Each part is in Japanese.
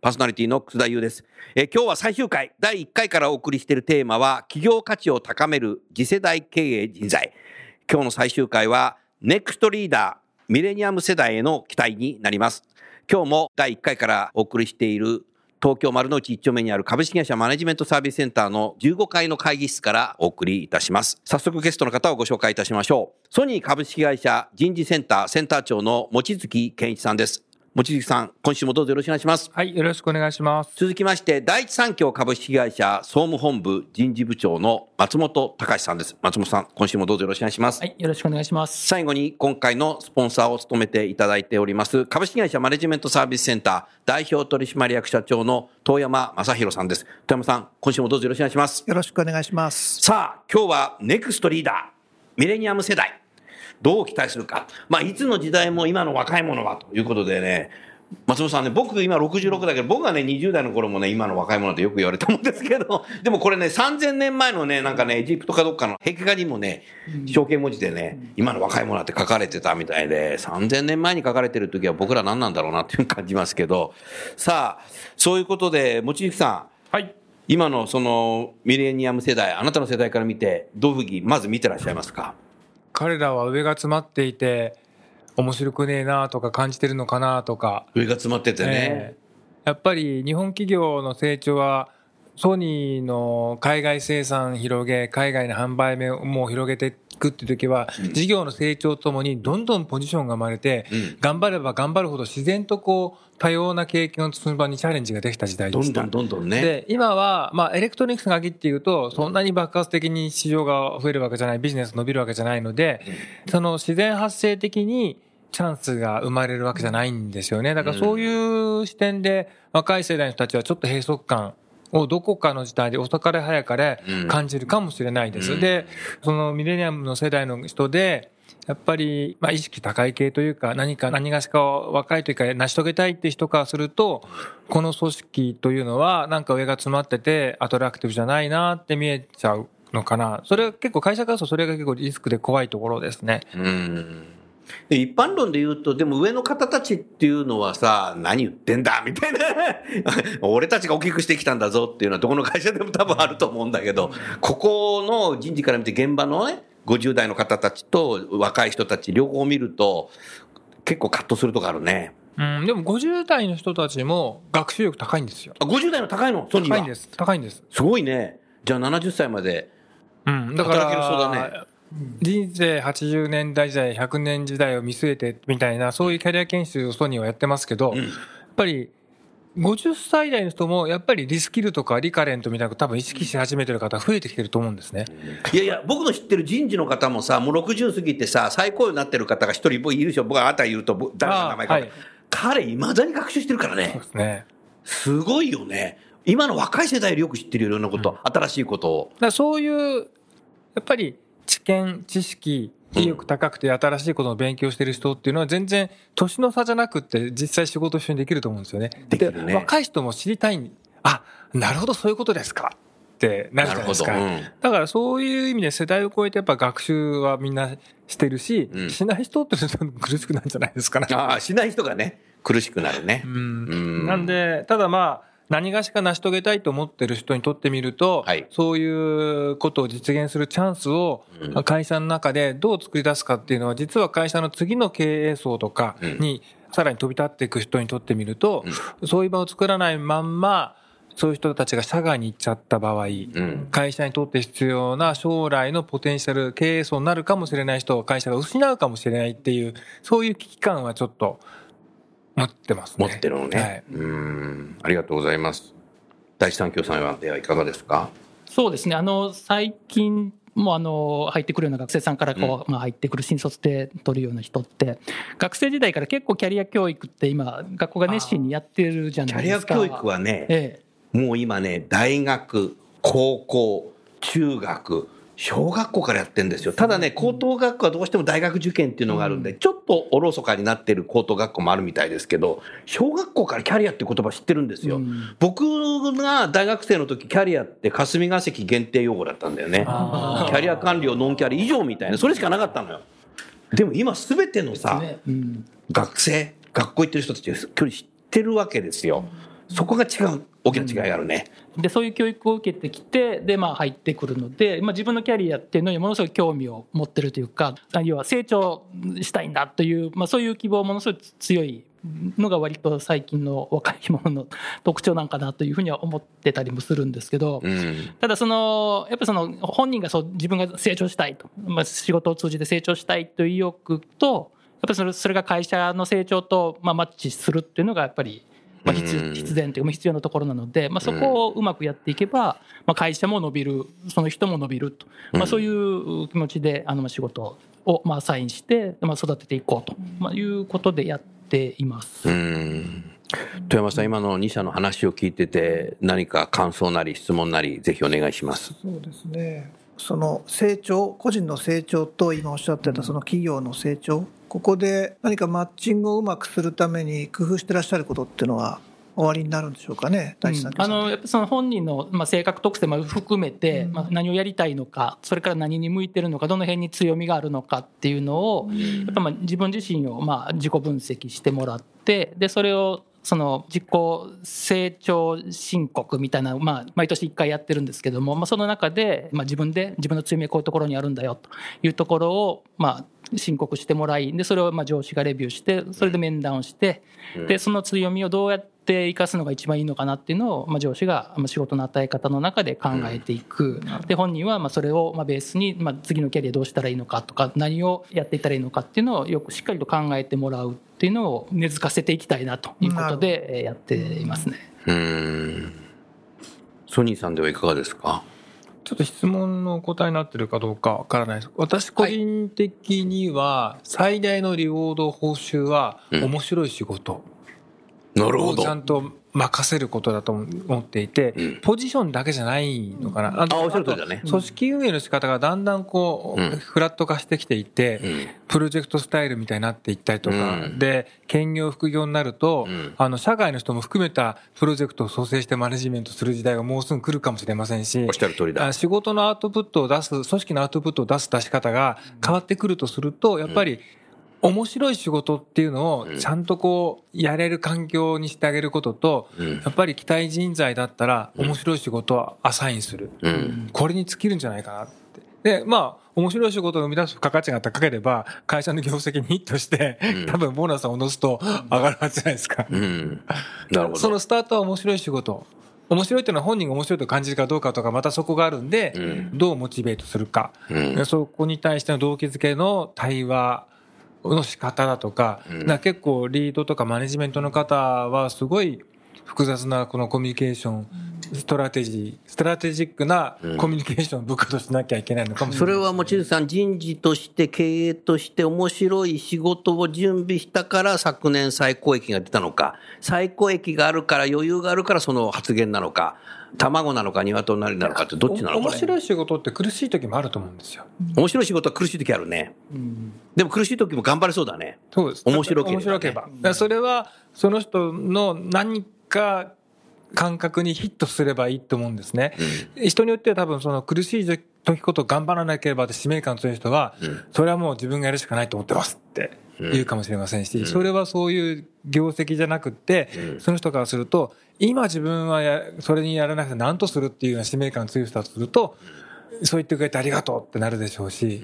パーソナリティの楠田優ですえ今日は最終回第1回からお送りしているテーマは企業価値を高める次世代経営人材今日の最終回はネクストリーダーミレニアム世代への期待になります今日も第1回からお送りしている東京丸の内1丁目にある株式会社マネジメントサービスセンターの15階の会議室からお送りいたします。早速ゲストの方をご紹介いたしましょう。ソニー株式会社人事センターセンター長の望月健一さんです。望月さん、今週もどうぞよろしくお願いします。はい、よろしくお願いします。続きまして、第一三共株式会社総務本部人事部長の松本隆さんです。松本さん、今週もどうぞよろしくお願いします。はい、よろしくお願いします。最後に、今回のスポンサーを務めていただいております、株式会社マネジメントサービスセンター代表取締役社長の遠山正弘さんです。遠山さん、今週もどうぞよろしくお願いします。よろしくお願いします。さあ、今日はネクストリーダー、ミレニアム世代。どう期待するか。まあ、いつの時代も今の若い者はということでね、松本さんね、僕今66だけど、僕がね、20代の頃もね、今の若い者ってよく言われたもんですけど、でもこれね、3000年前のね、なんかね、エジプトかどっかの壁画にもね、象形文字でね、今の若い者って書かれてたみたいで、3000年前に書かれてる時は僕ら何なんだろうなっていう感じますけど、さあ、そういうことで、望月さん。はい。今のそのミレニアム世代、あなたの世代から見て、どういうふうにまず見てらっしゃいますか？彼らは上が詰まっていて、面白くねえなとか感じてるのかなとか。上が詰まっててね、えー、やっぱり日本企業の成長は、ソニーの海外生産広げ、海外の販売も広げていくっていう時は、事業の成長ともにどんどんポジションが生まれて、頑張れば頑張るほど自然とこう、多様な経験を積む場にチャレンジができた時代でした。どんどんどんどんね。で、今は、まあ、エレクトロニクスが限っていうと、そんなに爆発的に市場が増えるわけじゃない、ビジネス伸びるわけじゃないので、その自然発生的に、チャンスが生まれるわけじゃないんですよね。だからそういう視点で若い世代の人たちはちょっと閉塞感をどこかの時代で遅かれ早かれ感じるかもしれないです。うん、で、そのミレニアムの世代の人で、やっぱり、まあ、意識高い系というか、何か、何がしか若い時から成し遂げたいって人からすると、この組織というのは、なんか上が詰まってて、アトラクティブじゃないなって見えちゃうのかな。それは結構会社からとそれが結構リスクで怖いところですね。うんで一般論で言うと、でも上の方たちっていうのはさ、何言ってんだみたいな。俺たちが大きくしてきたんだぞっていうのはどこの会社でも多分あると思うんだけど、ここの人事から見て現場のね、50代の方たちと若い人たち両方見ると、結構カットするとこあるね。うん、でも50代の人たちも学習力高いんですよ。あ、50代の高いの？ソニーは？高いんです。高いんです。すごいね。じゃあ70歳まで。うん、だから。働けるそうだね。人生80年代時代、100年時代を見据えてみたいな、そういうキャリア研修をソニーはやってますけど、やっぱり、50歳代の人も、やっぱりリスキルとかリカレントみたいな多分意識し始めてる方増えてきてると思うんですね。いやいや、僕の知ってる人事の方もさ、もう60過ぎてさ、最高になってる方が一人いるでしょ。僕はあなた言うと、誰の名前か。はい、彼、未だに学習してるからね。そうですね。すごいよね。今の若い世代よりよく知ってるようなこと、うん、新しいことを。だそういう、やっぱり、知見、知識、意欲高くて新しいことを勉強してる人っていうのは全然年の差じゃなくて実際仕事一緒にできると思うんですよね。でね、若い人も知りたい、あ、なるほどそういうことですかってなるじゃないですか。うん、だからそういう意味で世代を超えてやっぱ学習はみんなしてるし、うん、しない人って苦しくなるんじゃないですかね。ああ、しない人がね、苦しくなるね。うん。なんで、ただまあ、何がしか成し遂げたいと思ってる人にとってみると、はい、そういうことを実現するチャンスを会社の中でどう作り出すかっていうのは、実は会社の次の経営層とかにさらに飛び立っていく人にとってみると、そういう場を作らないまんま、そういう人たちが社外に行っちゃった場合、うん。会社にとって必要な将来のポテンシャル、経営層になるかもしれない人を会社が失うかもしれないっていう、そういう危機感はちょっと持ってますね。持ってるのね。はい。うん。ありがとうございます。第一三共さんはではいかがですか？そうですね。あの、最近もあの、入ってくるような学生さんからこう、まあ入ってくる新卒で取るような人って、学生時代から結構キャリア教育って今、学校が熱心にやってるじゃキャないですか。リア教育はね、えもう今ね、大学、高校、中学、小学校からやってるんですよ。ただね、高等学校はどうしても大学受験っていうのがあるんで、ちょっとおろそかになってる高等学校もあるみたいですけど、小学校からキャリアって言葉知ってるんですえ。よ。うん僕が大学生の時、キャリアって霞が関限定用語だったんだよね。あキャリア官僚、ノンキャリ以上みたいな、それしかなかったのよ。でも今すべてのさ、ねうん学生、学校行ってる人たち距離知ってるわけですよ。そこが違う、大きな違いがあるね。でそういう教育を受けてきてで、まあ、入ってくるので、まあ、自分のキャリアっていうのにものすごい興味を持ってるというか要は成長したいんだという、まあ、そういう希望ものすごい強いのが割と最近の若い者の特徴なんかなというふうには思ってたりもするんですけど、うん。ただそのやっぱりその本人がそう自分が成長したいと、まあ、仕事を通じて成長したいという意欲とやっぱりそれそれが会社の成長とまあマッチするっていうのがやっぱりまあ必然というかまあ必要なところなので、まあ、そこをうまくやっていけば、まあ、会社も伸びるその人も伸びると、まあ、そういう気持ちであのまあ仕事をまあサインして、まあ、育てていこうと、まあ、いうことでやっています。うん。富山さん、今の2社の話を聞いてて、何か感想なり質問なり、ぜひお願いします。そうですね。その成長、個人の成長と今おっしゃってたその企業の成長、ここで何かマッチングをうまくするために工夫してらっしゃることっていうのは終わりになるんでしょうかね、大地さん。うん。あのやっぱりその本人の、まあ、性格特性も含めて、うん。まあ、何をやりたいのかそれから何に向いてるのかどの辺に強みがあるのかっていうのを、やっぱまあ自分自身をまあ自己分析してもらってでそれをその自己成長申告みたいなまあ毎年1回やってるんですけども、まあ、その中でまあ自分で自分の強みはこういうところにあるんだよというところをまあ申告してもらいでそれをまあ上司がレビューしてそれで面談をしてでその強みをどうやって生かすのが一番いいのかなっていうのを、まあ、上司がまあ仕事の与え方の中で考えていく、で本人はまあそれをまあベースに、まあ、次のキャリアどうしたらいいのかとか何をやっていったらいいのかっていうのをよくしっかりと考えてもらうっていうのを根付かせていきたいなということでえーやっていますね。うん。ソニーさんではいかがですか？ちょっと質問のお答えになってるかどうかわからないです。私個人的には、最大のリウォード報酬は、うん面白い仕事なるほどをち。ゃんと任せることだと思っていて、うんポジションだけじゃないのかな。ああおっしゃる通りだね組織運営の仕方がだんだんこう、うんフラット化してきていて、うん。プロジェクトスタイルみたいになっていったりとか、うんで、兼業副業になると、うんあの、社外の人も含めたプロジェクトを創生してマネジメントする時代がもうすぐ来るかもしれませんしおっ、しゃる通りだあ。仕事のアウトプットを出す、組織のアウトプットを出す出し方が変わってくるとすると、やっぱり、面白い仕事っていうのをちゃんとこう、やれる環境にしてあげることと、うんやっぱり期待人材だったら、面白い仕事はアサインする。うん。これに尽きるんじゃないかなって。で、まあ、面白い仕事を生み出す価値が高ければ、会社の業績にヒットして、うん多分ボーナスを戻すと上がるはずじゃないですか。うん。なるほど。そのスタートは面白い仕事。面白いっていうのは本人が面白いと感じるかどうかとか、またそこがあるんで、うんどうモチベートするか。そこに対しての動機づけの対話の仕方だとか、うん。な結構リードとかマネジメントの方はすごい複雑なこのコミュニケーション、 strategy、strategic なコミュニケーションを部下としなきゃいけないのかもしれない。それは望月さん、人事として経営として面白い仕事を準備したから昨年最高益が出たのか、最高益があるから余裕があるからその発言なのか、卵なのか鶏なのかってどっちなのこれ。面白い仕事って苦しい時もあると思うんですよ。面白い仕事は苦しい時あるね。でも苦しい時も頑張れそうだね。そうです。面白ければね面白ければ。それは、その人の何か感覚にヒットすればいいと思うんですね。人によっては多分その苦しい時こと頑張らなければって使命感強い人は、それはもう自分がやるしかないと思ってますって言うかもしれませんし、それはそういう業績じゃなくって、その人からすると、今自分はやそれにやらなくて何とするっていうような使命感強い人だとすると、そう言ってくれてありがとうってなるでしょうし、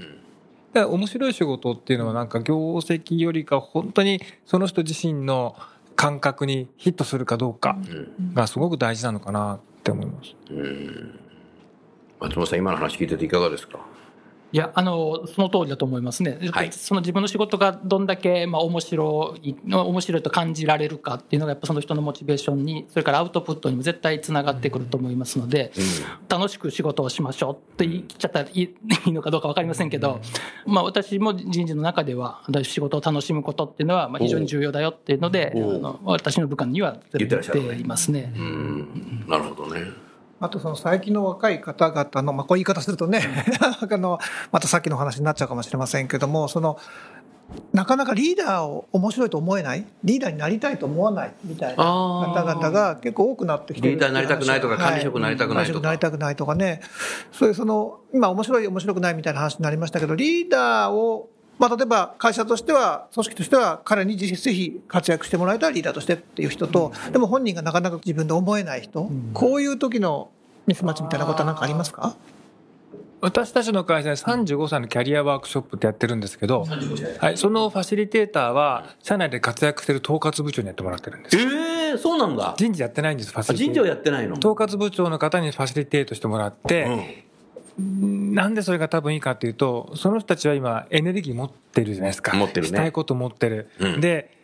だから面白い仕事っていうのはなんか業績よりか本当にその人自身の感覚にヒットするかどうかがすごく大事なのかなって思います。うん。松本さん今の話聞いてていかがですか？いや、あの、その通りだと思いますね。はい。その自分の仕事がどんだけ、まあ、面白い、面白いと感じられるかっていうのが、やっぱその人のモチベーションに、それからアウトプットにも絶対つながってくると思いますので、楽しく仕事をしましょうって言っちゃったらいいのかどうか分かりませんけど、まあ、私も人事の中では、仕事を楽しむことっていうのは、まあ、非常に重要だよっていう。ので、あの私の部下には言っていますね。うん。なるほどねあとその最近の若い方々の、まあ、こういう言い方するとね、あの、またさっきの話になっちゃうかもしれませんけども、その、なかなかリーダーを面白いと思えない、リーダーになりたいと思わないみたいな方々が結構多くなってきてるリーダーになりたくないとか管理職になりたくないとか管理職になりたくないとかね、そういうその、今面白い面白くないみたいな話になりましたけど、リーダーをまあ、例えば会社としては、組織としては、彼にぜひ活躍してもらいたいリーダーとしてっていう人と、でも本人がなかなか自分で思えない人、こういう時のミスマッチみたいなことは何かありますか？私たちの会社で35歳のキャリアワークショップってやってるんですけど、はい、そのファシリテーターは、社内で活躍してる統括部長にやってもらってるんです。ええそうなんだ。人事やってないんです、ファシあ人事をリテーター。やってないの。統括部長の方にファシリテートしてもらって、なんでそれが多分いいかっていうと、その人たちは今、エネルギー持ってるじゃないですか。持ってるね。したいこと持ってる。うん。で、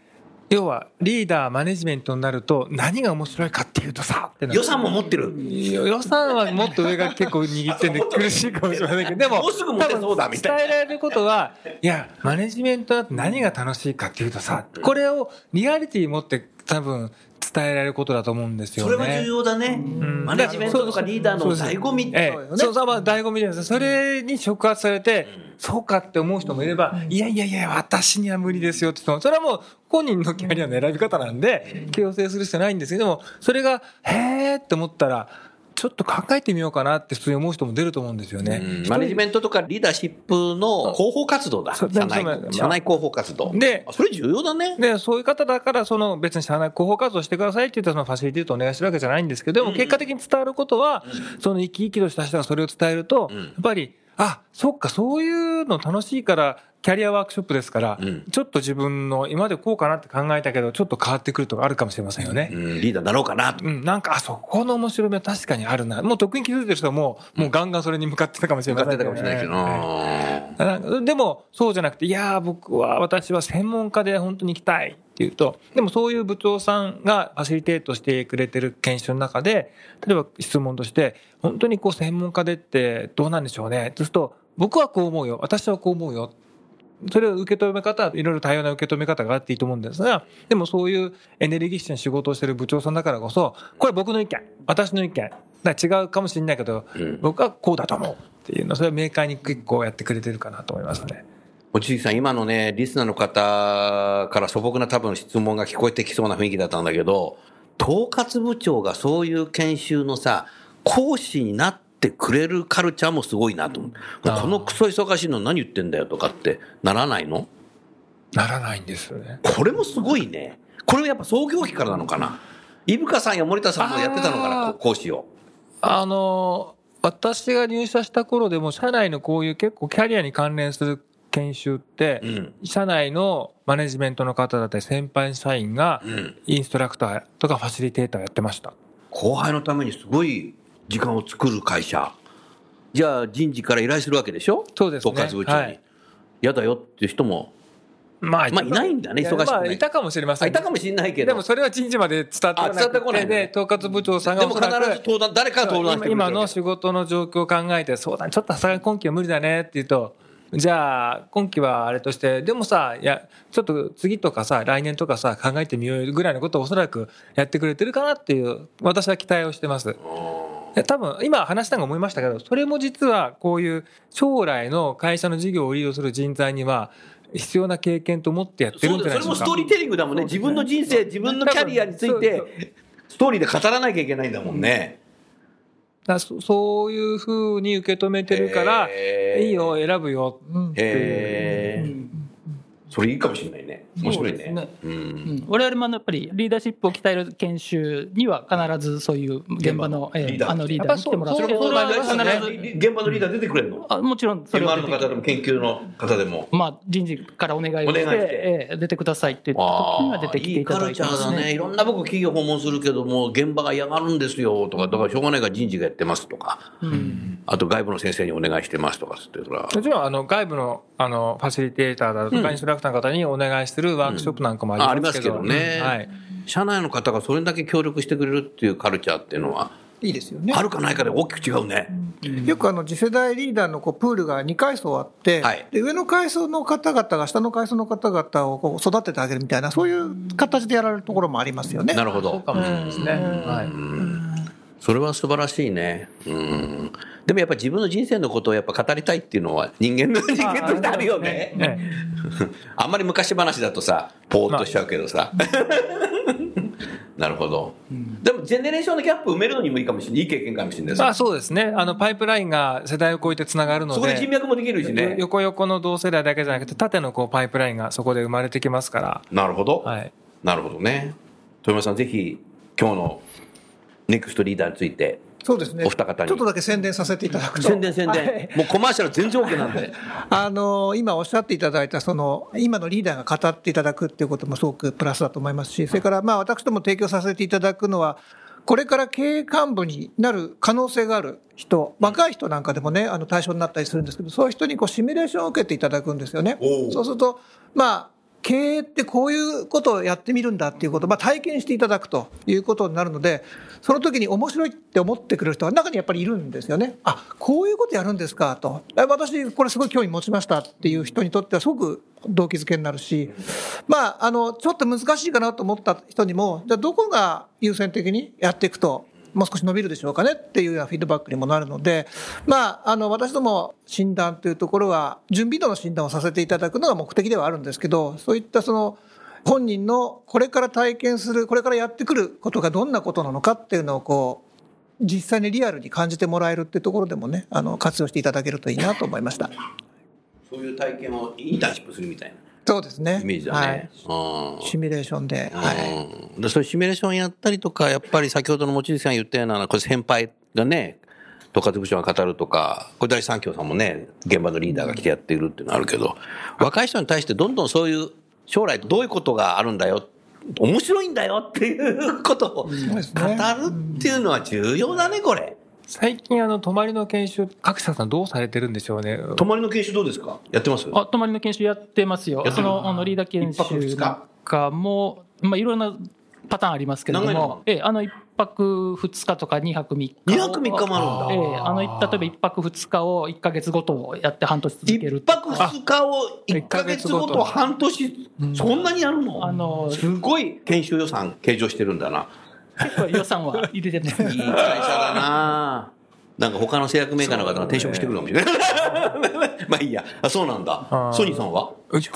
要は、リーダー、マネジメントになると、何が面白いかっていうとさ、予算も持ってる。予算はもっと上が結構握ってんで苦しいかもしれませんけど、でも、もうすぐ持てそうだみたいな。伝えられることは、いや、マネジメントだと何が楽しいかっていうとさ、これをリアリティ持って多分伝えられることだと思うんですよね。それは重要だね。うん。マネジメントとかリーダーの醍醐味ってええ、そうそう、まあ、醍醐味です。それに触発されて、そうかって思う人もいれば、いやいやいや、私には無理ですよって人も、それはもう本人のキャリアの選び方なんで、強制する必要ないんですけども、それが、へーって思ったら、ちょっと考えてみようかなって普通に思う人も出ると思うんですよね。うん。マネジメントとかリーダーシップの広報活動だ。社内社内広報活動。であそれ重要だね。で、そういう方だから、その別に社内広報活動してくださいって言ったら、そのファシリティとお願いするわけじゃないんですけど、でも結果的に伝わることは、その生き生きとした人がそれを伝えると、ん。やっぱり、あ、そっか、そういうの楽しいから、キャリアワークショップですから、うんちょっと自分の今までこうかなって考えたけど、ちょっと変わってくるとかあるかもしれませんよね。うんリーダーになろうかなとうん、なんか、あ、そこの面白みは確かにあるな。もうとっくに気づいてる人はもう、もうガンガンそれに向かってたかもしれ向かませんってたかもしれないけどでも、そうじゃなくて、いやー、僕は、私は専門家で本当に行きたいっていうと、でもそういう部長さんがファシリテートしてくれてる研修の中で、例えば質問として、本当にこう専門家でってどうなんでしょうね。そうすると、僕はこう思うよ。私はこう思うよ。それを受け止め方はいろいろ多様な受け止め方があっていいと思うんですが、でもそういうエネルギッシュな仕事をしてる部長さんだからこそ、これ僕の意見、私の意見、だ違うかもしれないけど、うん僕はこうだと思うっていうの、それは明快に結構やってくれてるかなと思いますね。望月さん、今のね、リスナーの方から素朴な多分質問が聞こえてきそうな雰囲気だったんだけど、統括部長がそういう研修のさ、講師になってくれるカルチャーもすごいなと思う。このクソ忙しいの何言ってんだよとかってならないの？ならないんですよね。これもすごいね。これはやっぱ創業期からなのかな？伊深さんや森田さんもやってたのかな、こ講師を。あの、私が入社した頃でも、社内のこういう結構キャリアに関連する研修って、うん。社内のマネジメントの方だったり先輩社員がうん。インストラクターとかファシリテーターやってました。後輩のためにすごい時間を作る会社。じゃあ人事から依頼するわけでしょ？そうですね統括部長に。はい嫌だよっていう人も。まあまあいないんだね忙しくまあいたかもしれません。あいたかもしれないけど。でもそれは人事まで伝わってこあ伝わってこないねで、統括部長さんがでも必ず登壇、誰かが登壇して今今の仕事の状況を考えて、そうだね、ちょっとさすがに今期は無理だねって言うと、じゃあ、今期はあれとして、でもさ、いや、ちょっと次とかさ、来年とかさ、考えてみようよぐらいのことをおそらくやってくれてるかなっていう、私は期待をしてます。で多分、今話したのが思いましたけど、それも実はこういう将来の会社の事業をリードする人材には、必要な経験と思ってやってるんじゃないでしょうか。それもストーリーテリングだもんね。自分の人生、自分のキャリアについて、ストーリーで語らなきゃいけないんだもんね。だそそういうふうに受け止めてるから、いいよ、選ぶよ。う。それいいかもしれないね面白いね。ねううん。ん、我々もやっぱりリーダーシップを鍛える研修には必ずそういう現場のえリーダー。ーあのリーダーに来てもらって。やっぱそうそれはそうなんです必ず現場のリーダー出てくれるの？あもちろんそれは MR の方でも研究の方でも。まあ、人事からお願いをしてお願いして。ええ出てくださいって言った時には出てきていただいてますいいカルチャーだね。ねいろんな僕企業訪問するけども、現場が嫌がるんですよとか、だからしょうがないから人事がやってますとか、あと外部の先生にお願いしてますとかつってもちろん、あの、外部の、あの、ファシリテーターだとか、インストラクターの方にお願いするワークショップなんかもありますけど。あありますけどねはい。社内の方がそれだけ協力してくれるっていうカルチャーっていうのは、いいですよねあるかないかで大きく違うね。よくあの次世代リーダーのこうプールが2階層あって、はいで上の階層の方々が下の階層の方々をこう育ててあげるみたいな、そういう形でやられるところもありますよね。なるほど。そうかもしれないですね。はい。それは素晴らしいね。うん。でもやっぱ自分の人生のことをやっぱ語りたいっていうのは人間の人間としてあるよね。ね あんまり昔話だとさ、ぽーっとしちゃうけどさ。なるほど。でも、ジェネレーションのギャップ埋めるのにもいいかもしれない。いい経験かもしれないですあそうですね。あの、パイプラインが世代を超えてつながるので。そこで人脈もできるしね。横横の同世代だけじゃなくて、縦のこうパイプラインがそこで生まれてきますから。なるほど。はい。なるほどね。豊山さん、ぜひ、今日のネクストリーダーについて、そうですね。お二方にちょっとだけ宣伝させていただくと。宣伝宣はい伝。もうコマーシャル全然 OK なんで。あの今おっしゃっていただいたその今のリーダーが語っていただくっていうこともすごくプラスだと思いますしそれからまあ私ども提供させていただくのはこれから経営幹部になる可能性がある人若い人なんかでもねあの対象になったりするんですけどそういう人にこうシミュレーションを受けていただくんですよねそうするとまあ経営ってこういうことをやってみるんだっていうことを、まあ、体験していただくということになるので、その時に面白いって思ってくれる人は中にやっぱりいるんですよね。あ、こういうことやるんですかと。私、これすごい興味持ちましたっていう人にとってはすごく動機づけになるし、まあ、あの、ちょっと難しいかなと思った人にも、じゃあどこが優先的にやっていくと、もう少し伸びるでしょうかねっていうようなフィードバックにもなるので、まあ、あの、私ども診断というところは、準備度の診断をさせていただくのが目的ではあるんですけど、そういったその、本人のこれから体験する、これからやってくることがどんなことなのかっていうのをこう、実際にリアルに感じてもらえるっていうところでもね、あの、活用していただけるといいなと思いました。そういう体験をインターンシップするみたいなそうですね。なイメージだね。シミュレーションで。はい。うんでそういうシミュレーションやったりとか、やっぱり先ほどの望月さんが言ったような、これ先輩がね、統括部長が語るとか、これ第三協さんもね、現場のリーダーが来てやっているっていうのはあるけど、若い人に対してどんどんそういう将来どういうことがあるんだよ、面白いんだよっていうことを語るっていうのは重要だね、これ。最近、あの、泊まりの研修、各社さんどうされてるんでしょうね。泊まりの研修どうですか？やってます？あ泊まりの研修やってますよ。そのあのリーダー研修なんかも、まあ、いろんなパターンありますけれども、ええ、あの1泊2日とか2泊3日を2泊3日もあるんだ。ええ、あの例えば1泊2日を1か月ごとやって半年続ける一泊二日を1ヶ月ごと半年、そんなにやるの？あのすごい研修予算計上してるんだな。結構予算は 入れてますいい会社だななんか他の製薬メーカーの方が転職してくるかもしれない。まあいいや。あ、そうなんだソニーさんは？うち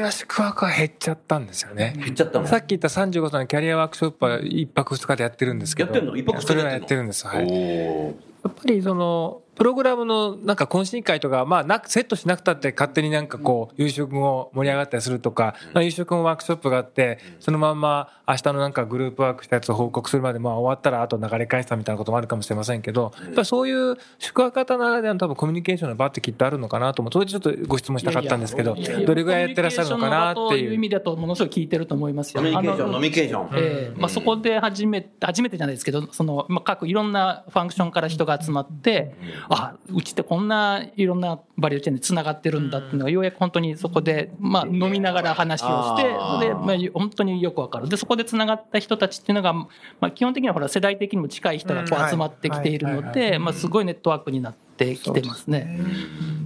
は宿泊は減っちゃったんですよね。減っちゃったの？さっき言った35歳のキャリアワークショップは1泊2日でやってるんですけど。やってんの？一泊二日それでやってんの？はやってるんです。はい。やっぱりその、プログラムのなんか懇親会とか、まあなく、セットしなくたって勝手になんかこう、夕食後盛り上がったりするとか、まあ夕食後ワークショップがあって、そのまんま明日のなんかグループワークしたやつを報告するまで、まあ終わったらあと流れ返したみたいなこともあるかもしれませんけど、やっぱりそういう宿泊型ならではの多分コミュニケーションの場ってきっとあるのかなと思う。それでちょっとご質問したかったんですけど、どれぐらいやってらっしゃるのかなっていう意いう。味だとものすごい聞いてると思いますよ。飲みニケーション、飲みニケーション。ええまあ、そこで初めて初めてじゃないですけどその、まあ、各いろんなファンクションから人が集まって、あうちってこんないろんなバリューチェーンでつながってるんだっていうのがようやく本当にそこで、まあ、飲みながら話をしてで、まあ、本当によくわかる。でそこでつながった人たちっていうのが、まあ、基本的にはほら世代的にも近い人がこう集まってきているのはい。で、まあ、すごいネットワークになってきてますね。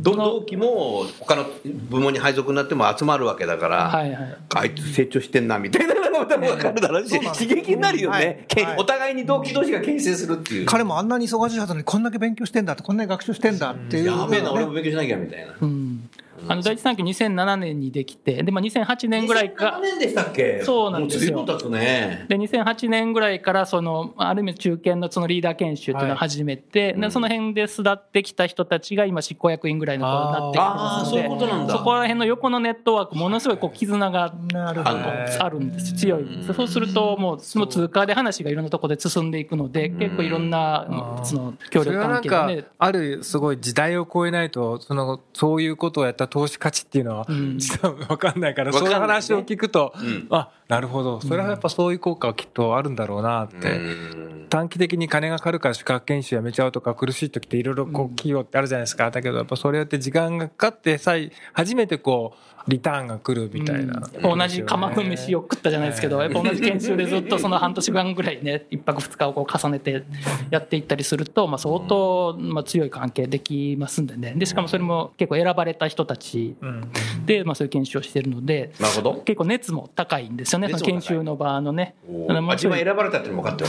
ど同期も他の部門に配属になっても集まるわけだから、はいはい。あいつ成長してんなみたいなのも多分分かるだろうし、刺激になるよね、はい。お互いに同期同士が牽制するっていう。彼もあんなに忙しいはずなのにこんだけ勉強してんだってこんなに学習してんだっていう、やべえな、俺も勉強しなきゃみたいな。うんあの第一産業2007年にできて、で、まあ、2008年ぐらいか。2007、年でしたっけ？そうなんですよ。もう随分経つね。で、2008年ぐらいから、その、ある意味中堅のそのリーダー研修っていうのを始めて、でその辺で巣立ってきた人たちが今執行役員ぐらいのところになってきてああ、そういますのでう、ことなんだ。そこら辺の横のネットワーク、ものすごいこう絆がなる。あるんです強い。ん。ですそうするともうその通貨で話がいろんなところで進んでいくので結構いろんなその協力それはなんか関係がね、あるすごい時代を超えないと、その、そういうことをやった投資価値っていうのは、ん実はわかんないから、わかんそういう話を聞くとうん、あ、なるほど。それはやっぱそういう効果はきっとあるんだろうなって。うん短期的に金がかかるから資格研修やめちゃうとか苦しい時っていろいろこう企業ってあるじゃないですか。だけどやっぱそれやって時間がかかってさえ、初めてこう、リターンが来るみたいな、同じ釜の飯を食ったじゃないですけど、やっぱ同じ研修でずっとその半年間ぐらいね、一泊二日をこう重ねてやっていったりすると、まあ相当まあ強い関係できますんでね。で、しかもそれも結構選ばれた人たちうん。で、まあそういう研修をしてるので、なるほど。結構熱も高いんですよね、研修の場のね。自分選ばれたっていうのも分かって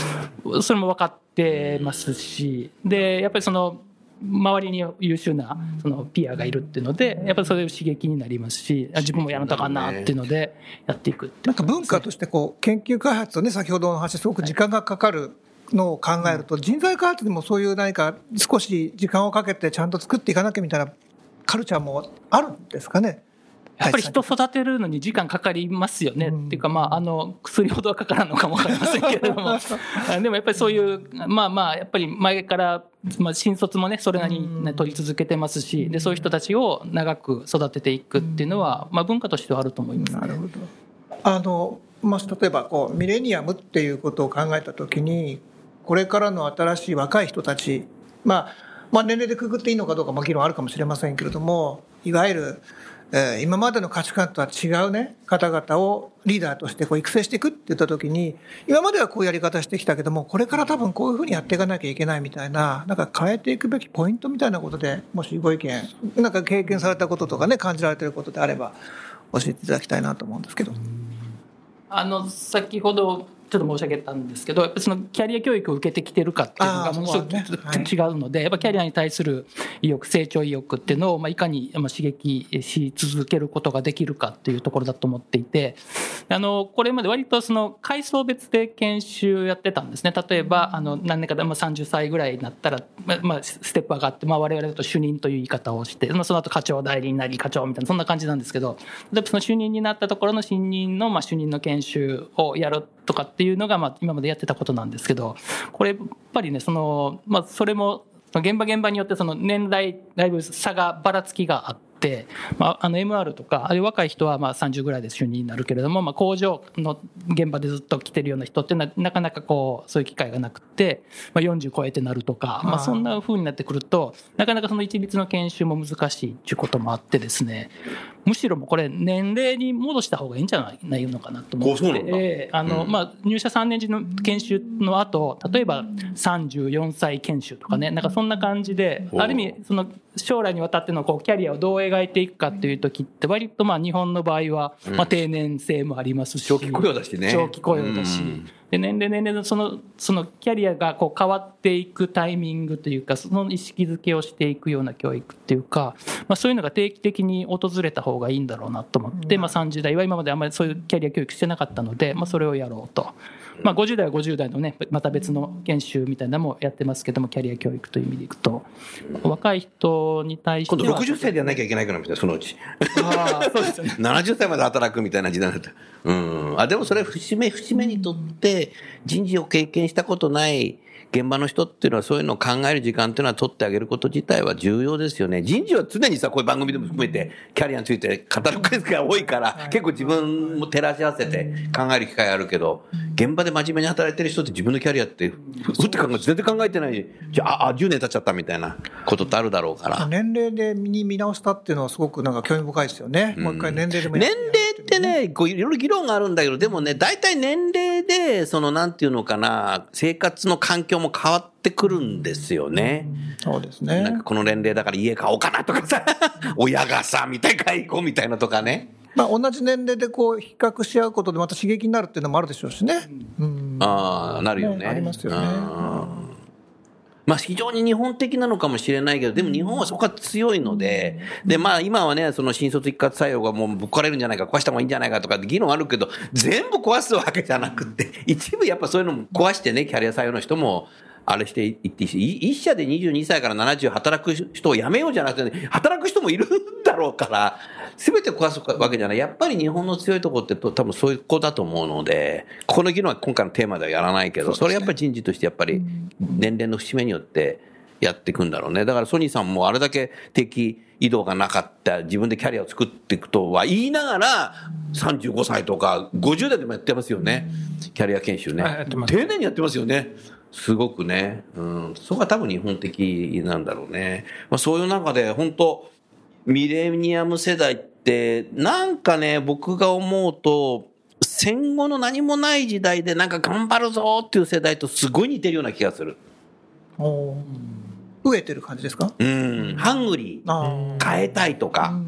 る。それも分かってますし、で、やっぱりその、周りに優秀なそのピアがいるっていうので、やっぱりそれ刺激になりますし、あ自分もやらなとあかんなっていうので、やっていくってなんか文化としてこう研究開発とね先ほどの話すごく時間がかかるのを考えると人材開発にもそういう何か少し時間をかけてちゃんと作っていかなきゃみたいなカルチャーもあるんですかね？やっぱり人育てるのに時間かかりますよね。うんっていうか、まあ、あの、薬ほどはかからんのかもわかりませんけれども。あでもやっぱりそういう、まあまあ、やっぱり前から、まあ、新卒もね、それなりに、ね、取り続けてますし、で、そういう人たちを長く育てていくっていうのは、まあ、文化としてはあると思います、ね。なるほど。あの、まあ、例えばこうミレニアムっていうことを考えたときにこれからの新しい若い人たち、まあ、まあ年齢でくくっていいのかどうかも議論あるかもしれませんけれどもいわゆる、えー今までの価値観とは違うね方々をリーダーとしてこう育成していくって言ったときに今まではこういうやり方してきたけどもこれから多分こういうふうにやっていかなきゃいけないみたいななんか変えていくべきポイントみたいなことでもしご意見なんか経験されたこととかね感じられてることであれば教えていただきたいなと思うんですけど。あの、先ほど、ちょっと申し上げたんですけど、やっぱりそのキャリア教育を受けてきてるかっていうのがものすごく違うので、やっぱキャリアに対する意欲、成長意欲っていうのを、まあ、いかにまあ刺激し続けることができるかっていうところだと思っていて、あの、これまで割とその階層別で研修やってたんですね。例えば、あの、何年かで、まあ、30歳ぐらいになったら、まあ、まあ、ステップ上がって、まあ、我々だと主任という言い方をして、まあ、その後課長代理になり、課長みたいな、そんな感じなんですけど、例えばその主任になったところの新任の、まあ、主任の研修をやるとかっていうのが、まあ、今までやってたことなんですけど、これ、やっぱりね、その、まあ、それも、現場現場によってその年代、だいぶ差がばらつきがあって、まあ、あの MR とか、ある若い人はまあ30ぐらいで主任になるけれども、まあ、工場の現場でずっと来てるような人っていうのは、なかなかこう、そういう機会がなくて、まあ、40超えてなるとか、まあ、そんな風になってくると、なかなかその一律の研修も難しいっていうこともあってですね、むしろもうこれ、年齢に戻した方がいいんじゃないのかなと思って、あの、まあ、入社3年時の研修の後、例えば34歳研修とかね、なんかそんな感じで、おある意味、その将来にわたってのこうキャリアをどう描いていくかっていう時って、割とまあ日本の場合は、まあ定年制もありますし、長期雇用だしね。長期雇用だし。うん、で年齢年齢のその、そのキャリアがこう変わっていくタイミングというか、その意識づけをしていくような教育っていうか、まあそういうのが定期的に訪れた方がいいんだろうなと思って、まあ30代は今まであんまりそういうキャリア教育してなかったので、まあそれをやろうと。まあ50代は50代のね、また別の研修みたいなのもやってますけども、キャリア教育という意味でいくと、若い人に対しては。今度60歳でやんなきゃいけないからみたいな、そのうち。ああ、そうですよね。70歳まで働くみたいな時代だった。うん。あ、でもそれ節目節目にとって人事を経験したことない現場の人っていうのはそういうのを考える時間っていうのは取ってあげること自体は重要ですよね。人事は常にさ、こういう番組でも含めてキャリアについて語る回数が多いから、結構自分も照らし合わせて考える機会あるけど、現場で真面目に働いてる人って自分のキャリアって、ふふって考えて全然考えてない。じゃあ、あ、10年経っちゃったみたいなことってあるだろうから。年齢でに見直したっていうのはすごくなんか興味深いですよね。もう一回年齢でもや年齢ってね、こういろいろ議論があるんだけど、でもね、大体年齢で、そのなんていうのかな、生活の環境も変わってくるんですよね。そうですねなんか。この年齢だから家買おうかなとかさ、親がさ、みたい買い行こうみたいなとかね。まあ同じ年齢でこう比較し合うことでまた刺激になるっていうのもあるでしょうしね。うん。ああ、なるよね。ねありますよねうんままあ非常に日本的なのかもしれないけど、でも日本はそこは強いので、で、まあ今はね、その新卒一括採用がもうぶっ壊れるんじゃないか、壊した方がいいんじゃないかとかって議論あるけど、全部壊すわけじゃなくて、一部やっぱそういうのも壊してね、キャリア採用の人も、あれしていっていいし、い一社で22歳から70働く人を辞めようじゃなくて、ね、働く人もいるんだろうから、すべて壊すわけじゃない。やっぱり日本の強いところってと多分そういう子だと思うので、ここの議論は今回のテーマではやらないけど、それやっぱり人事としてやっぱり年齢の節目によってやっていくんだろうね。だからソニーさんもあれだけ敵移動がなかった、自分でキャリアを作っていくとは言いながら、35歳とか50代でもやってますよね。キャリア研修ね丁寧にやってますよね。すごくね。うん。そこが多分日本的なんだろうね。まあそういう中で本当ミレニアム世代って、なんかね、僕が思うと、戦後の何もない時代でなんか頑張るぞっていう世代とすごい似てるような気がする。飢えてる感じですか？うん。ハングリー。あ変えたいとか、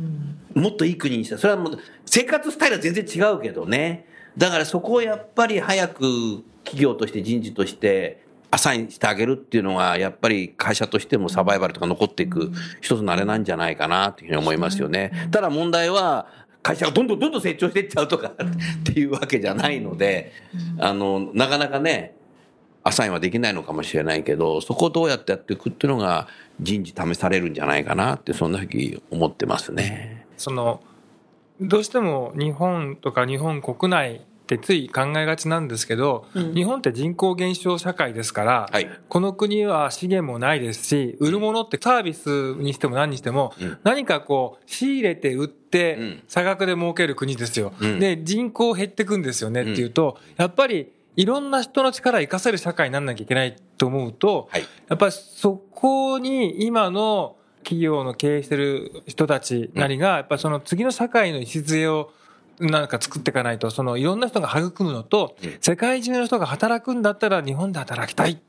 もっといい国にしたいそれはもう生活スタイルは全然違うけどね。だからそこをやっぱり早く企業として人事としてアサインしてあげるっていうのが、やっぱり会社としてもサバイバルとか残っていく一つのあれなんじゃないかなというふうに思いますよね。ただ問題は、会社がどんどんどんどん成長していっちゃうとかっていうわけじゃないので、あの、なかなかね、アサインはできないのかもしれないけど、そこをどうやってやっていくっていうのが人事試されるんじゃないかなって、そんなふうに思ってますね。そのどうしても日本とか日本国内ってつい考えがちなんですけど、日本って人口減少社会ですから、はい。この国は資源もないですし、売るものってサービスにしても何にしても、うん。何かこう、仕入れて売っうん。て、差額で儲ける国ですよ。うん。で、人口減ってくんですよねっていうと、やっぱり、いろんな人の力を活かせる社会にならなきゃいけないと思うと、はい。やっぱりそこに今の企業の経営してる人たちなりが、やっぱりその次の社会の礎をなんか作っていかないと、そのいろんな人が育むのとうん、世界中の人が働くんだったら日本で働きたい。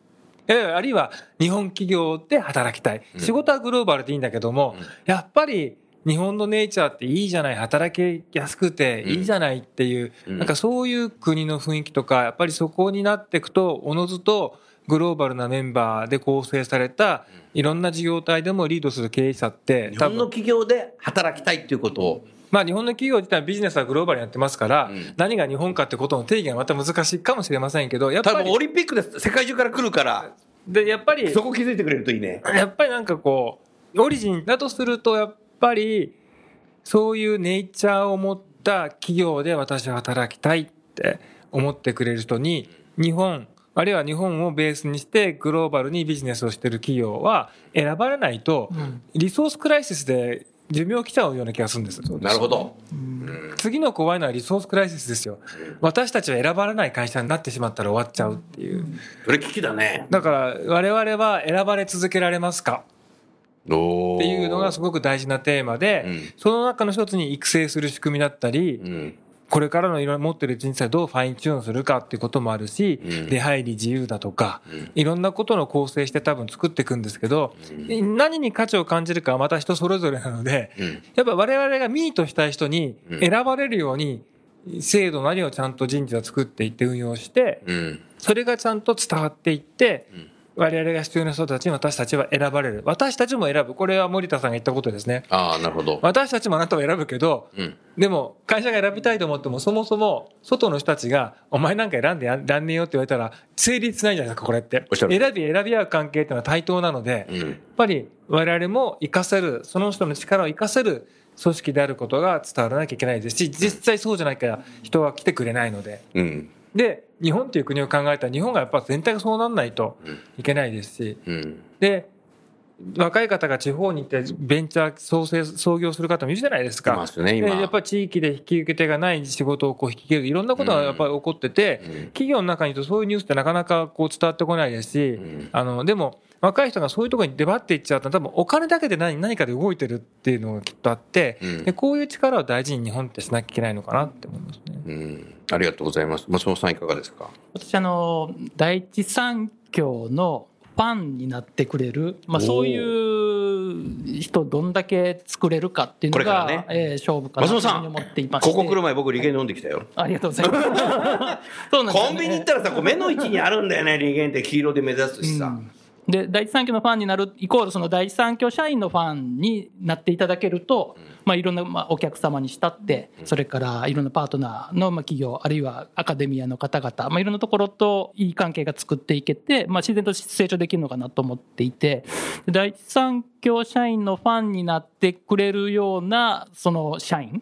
えあるいは日本企業で働きたい。うん仕事はグローバルでいいんだけどもうん、やっぱり日本のネイチャーっていいじゃない、働きやすくていいじゃないっていう、うん。なんかそういう国の雰囲気とか、やっぱりそこになっていくと、おのずとグローバルなメンバーで構成された、いろんな事業体でもリードする経営者って、日本の企業で働きたいっていうことを、まあ日本の企業自体はビジネスはグローバルにやってますから、うん。何が日本かってことの定義がまた難しいかもしれませんけど、やっぱり多分オ、リンピックで世界中から来るから、で、やっぱり、そこ気づいてくれるといいね。やっぱりなんかこう、オリジンだとすると、やっぱり、そういうネイチャーを持った企業で私は働きたいって思ってくれる人に、日本、あるいは日本をベースにしてグローバルにビジネスをしてる企業は選ばれないと、リソースクライシスで寿命来ちゃうような気がするんです。なるほど。次の怖いのはリソースクライシスですよ。私たちは選ばれない会社になってしまったら終わっちゃうっていう。それ危機だね。だから我々は選ばれ続けられますか？おっていうのがすごく大事なテーマで、うん。その中の一つに育成する仕組みだったり、うん。これからのいろいろ持ってる人生をどうファインチューンするかっていうこともあるし、うん。出入り自由だとか、うん。いろんなことの構成して多分作っていくんですけど、何に価値を感じるかはまた人それぞれなので、うん。やっぱ我々がミートしたい人にうん。選ばれるように、制度なりをちゃんと人事は作っていって運用して、うん。それがちゃんと伝わっていってん、我々が必要な人たちに私たちは選ばれる。私たちも選ぶ。これは森田さんが言ったことですね。ああ、なるほど。私たちもあなたを選ぶけど、うん。でも会社が選びたいと思っても、そもそも外の人たちが、お前なんか選んでやらんねえよって言われたら、成立しないじゃないですか、これって。おっしゃる選び選び合う関係っていうのは対等なので、やっうん。ぱり我々も活かせる、その人の力を活かせる組織であることが伝わらなきゃいけないですし、実際そうじゃないから人は来てくれないので。うん。で、日本っていう国を考えたら、日本がやっぱ全体がそうなんないといけないですし、うん。で、若い方が地方に行ってベンチャー創生、創業する方もいるじゃないですか。いますね今でやっぱり地域で引き受け手がない仕事をこう引き受ける。いろんなことがやっぱり起こってて、うん企業の中にいるとそういうニュースってなかなかこう伝わってこないですし、んあの、でも若い人がそういうところに出張っていっちゃうと多分お金だけで何何かで動いてるっていうのがきっとあって、うんでこういう力を大事に日本ってしなきゃいけないのかなって思いますね。うん。ありがとうございます。松本さんいかがですか？私あの第一三共のファンになってくれる、まあ、そういう人どんだけ作れるかっていうのが、ねえー勝負かなと思っていましてここ来る前僕、リゲン飲んできたよ。ありがとうございますそうなんねコンビニ行ったらさ、こう目の位置にあるんだよね、リゲンって黄色で目指すしさ。で、第一三共のファンになるイコール、その第一三共社員のファンになっていただけると、まあ、いろんな、まあ、お客様にしたって、それからいろんなパートナーの、まあ、企業、あるいはアカデミアの方々、まあ、いろんなところといい関係が作っていけて、まあ、自然と成長できるのかなと思っていて、第一三共社員のファンになってくれるような、その社員、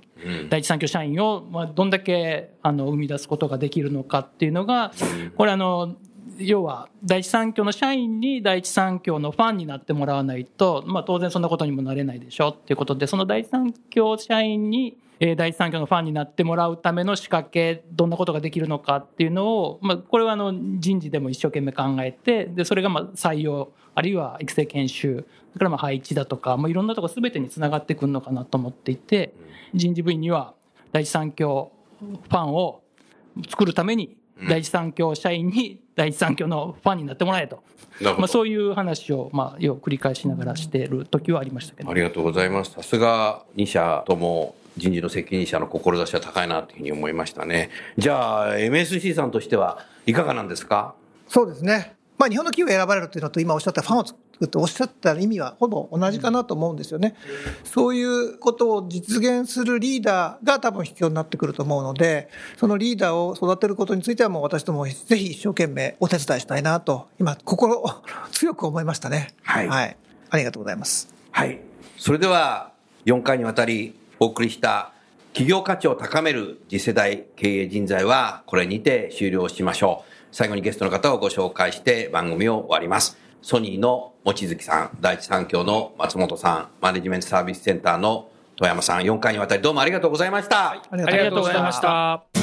第一三共社員を、まあ、どんだけ、あの、生み出すことができるのかっていうのが、これあの、要は第一三共の社員に第一三共のファンになってもらわないと、まあ、当然そんなことにもなれないでしょっていうことでその第一三共社員にえー第一三共のファンになってもらうための仕掛けどんなことができるのかっていうのを、まあ、これはあの人事でも一生懸命考えてでそれがまあ採用あるいは育成研修それからまあ配置だとか、まあ、いろんなところ全てにつながってくるのかなと思っていて人事部員には第一三共ファンを作るために第一三共社員に第一三共のファンになってもらえと、まあ、そういう話を、まあ、よう繰り返しながらしている時はありましたけどありがとうございます。さすが2社とも人事の責任者の志は高いなというふうに思いましたね。じゃあ MSC さんとしてはいかがなんですか？そうですね。まあ、日本の企業が選ばれるというのと、今おっしゃったファンを作るとおっしゃった意味はほぼ同じかなと思うんですよね。そういうことを実現するリーダーが多分必要になってくると思うので、そのリーダーを育てることについてはもう私どもぜひ一生懸命お手伝いしたいなと、今心を強く思いましたね。はいはい。ありがとうございます。はい。それでは4回にわたりお送りした企業価値を高める次世代経営人材はこれにて終了しましょう。最後にゲストの方をご紹介して番組を終わります。ソニーの望月さん、第一三共の松本さん、マネジメントサービスセンターの富山さん、4回にわたりどうもありがとうございました。はいありがとうございまし。た。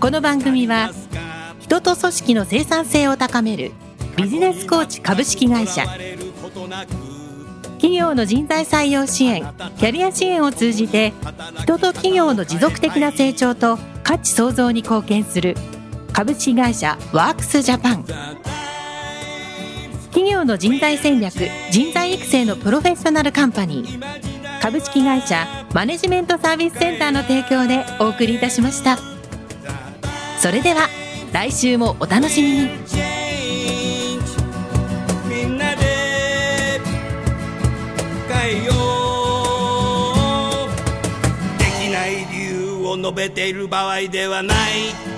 この番組は人と組織の生産性を高めるビジネスコーチ株式会社。企業の人材採用支援キャリア支援を通じて人と企業の持続的な成長と価値創造に貢献する株式会社ワークスジャパン。企業の人材戦略人材育成のプロフェッショナルカンパニー。株式会社マネジメントサービスセンターの提供でお送りいたしました。それでは来週もお楽しみに。みんなで変えよう。できない理由を述べている場合ではない。